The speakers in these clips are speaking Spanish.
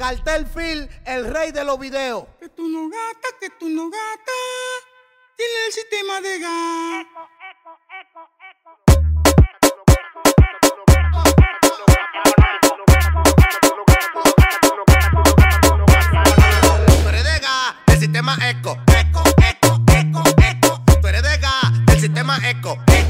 Cartel Phil, el rey de los videos. Que tú no gata, que tú no gata. Tiene el sistema de gas. El sistema eco, eco, eco, eco, eco. Tú eres de gas, el sistema eco, eco.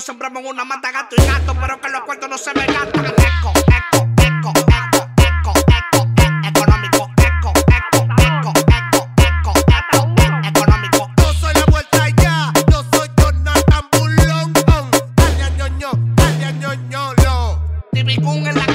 Nosotros sembramos una mata gato y gato, pero que los cuartos no se me gastan. Eco, eco, eco, eco, eco, eco, económico. Eco, eco, eco, eco, eco, eco, económico. Yo soy la vuelta ya, yo soy Jonathan Bulón. Dale a ñoño, dale a ñoñolo. Tibicún en la